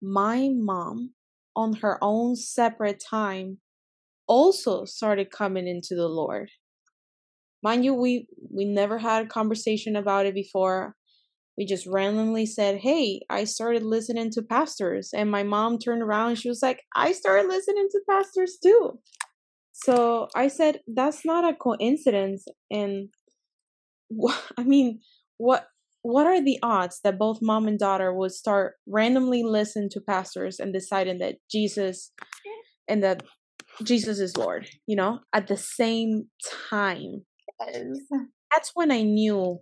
My mom, on her own separate time, also started coming into the Lord. Mind you, we we never had a conversation about it before. We just randomly said, "Hey, I started listening to pastors," and my mom turned around and she was like, "I started listening to pastors too." So I said, that's not a coincidence. And I mean, what what are the odds that both mom and daughter would start randomly listen to pastors and deciding that Jesus and that Jesus is Lord, you know, at the same time? Yes. That's when I knew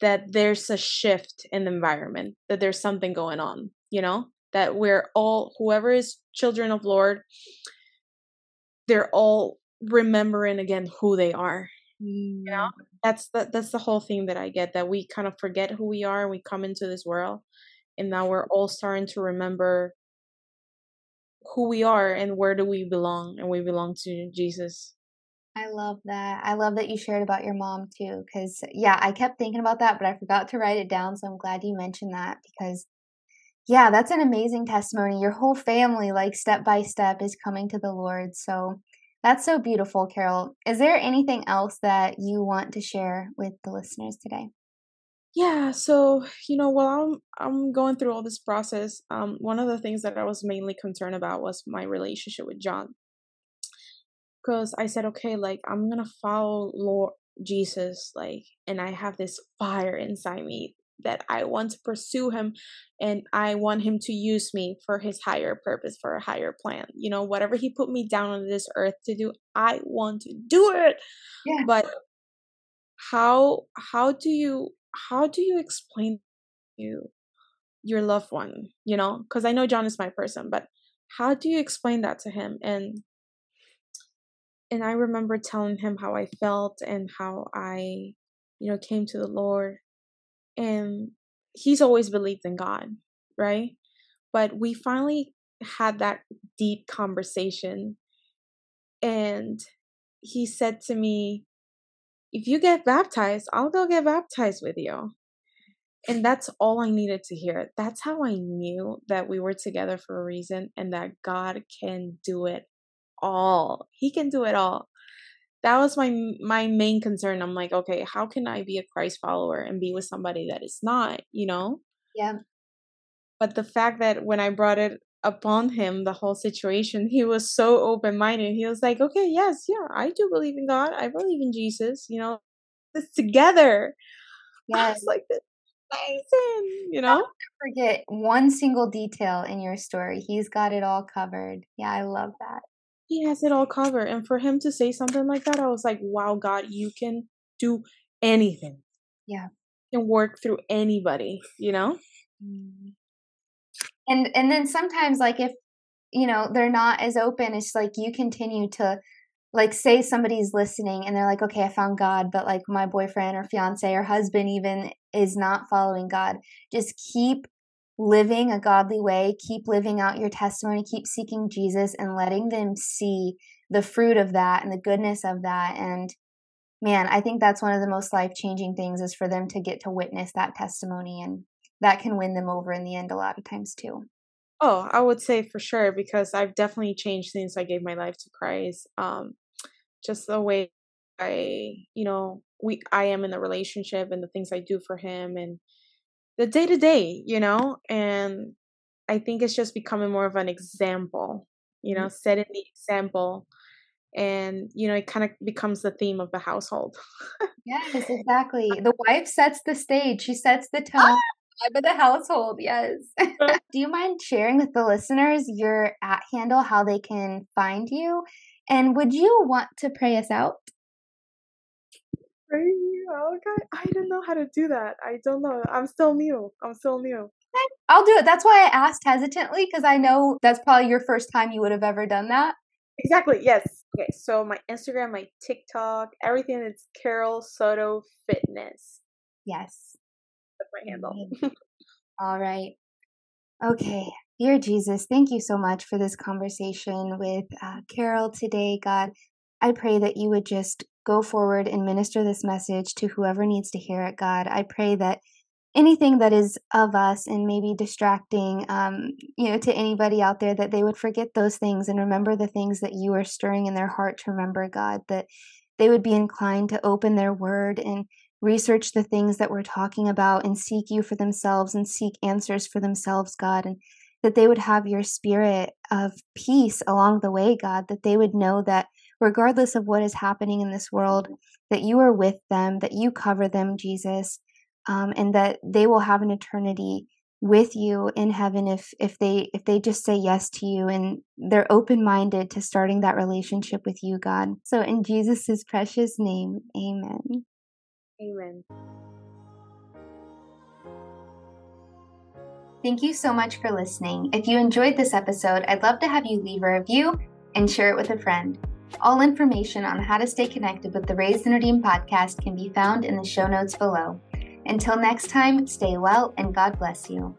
that there's a shift in the environment, that there's something going on, you know, that we're all, whoever is children of Lord, they're all remembering again who they are you know? Mm. that's the that's the whole thing that i get that we kind of forget who we are and we come into this world and now we're all starting to remember who we are and where do we belong and we belong to jesus i love that i love that you shared about your mom too because yeah i kept thinking about that but i forgot to write it down so i'm glad you mentioned that because yeah, that's an amazing testimony. Your whole family, like step by step, is coming to the Lord. So that's so beautiful, Carol. Is there anything else that you want to share with the listeners today? Yeah, so you know, while I'm I'm going through all this process, um, one of the things that I was mainly concerned about was my relationship with John. Because I said, okay, like I'm gonna follow Lord Jesus, like, and I have this fire inside me that I want to pursue him and I want him to use me for his higher purpose, for a higher plan. You know, whatever he put me down on this earth to do, I want to do it. Yeah. But how how do you how do you explain you your loved one, you know? Cuz I know John is my person, but how do you explain that to him and and I remember telling him how I felt and how I you know came to the Lord and he's always believed in God, right? But we finally had that deep conversation and he said to me, if you get baptized, I'll go get baptized with you. And that's all I needed to hear. That's how I knew that we were together for a reason and that God can do it all. He can do it all that was my my main concern. I'm like, okay, how can I be a Christ follower and be with somebody that is not, you know? Yeah. But the fact that when I brought it upon him, the whole situation, he was so open minded. He was like, okay, yes, yeah, I do believe in God. I believe in Jesus. You know, this together. Yes. like this amazing, you know? forget one single detail in your story. He's got it all covered. Yeah, I love that he has it all covered. And for him to say something like that, I was like, wow, God, you can do anything. Yeah. Can work through anybody, you know? Mm. And and then sometimes like if you know they're not as open, it's like you continue to like say somebody's listening and they're like, okay, I found God, but like my boyfriend or fiance or husband even is not following God. Just keep living a godly way, keep living out your testimony, keep seeking Jesus and letting them see the fruit of that and the goodness of that. And man, I think that's one of the most life changing things is for them to get to witness that testimony. And that can win them over in the end a lot of times too. Oh, I would say for sure because I've definitely changed since I gave my life to Christ. Um, just the way I, you know, we I am in the relationship and the things I do for him and the day to day, you know, and I think it's just becoming more of an example, you know, mm-hmm. setting the example and you know it kind of becomes the theme of the household yes exactly the wife sets the stage she sets the tone vibe of the household, yes. Do you mind sharing with the listeners your at handle, how they can find you? And would you want to pray us out? Pray Okay. I don't know how to do that. I don't know. I'm still new. I'm still new. I'll do it. That's why I asked hesitantly because I know that's probably your first time you would have ever done that. Exactly. Yes. Okay. So my Instagram, my TikTok, everything is Carol Soto Fitness. Yes. That's my handle. All right. Okay. Dear Jesus, thank you so much for this conversation with uh, Carol today. God, I pray that you would just go forward and minister this message to whoever needs to hear it, God. I pray that anything that is of us and maybe distracting um, you know to anybody out there that they would forget those things and remember the things that you are stirring in their heart to remember god that they would be inclined to open their word and research the things that we're talking about and seek you for themselves and seek answers for themselves god and that they would have your spirit of peace along the way god that they would know that regardless of what is happening in this world that you are with them that you cover them jesus um, and that they will have an eternity with you in heaven if if they if they just say yes to you and they're open minded to starting that relationship with you god so in jesus' precious name amen amen Thank you so much for listening. If you enjoyed this episode, I'd love to have you leave a review and share it with a friend. All information on how to stay connected with the Raised and Redeemed podcast can be found in the show notes below. Until next time, stay well and God bless you.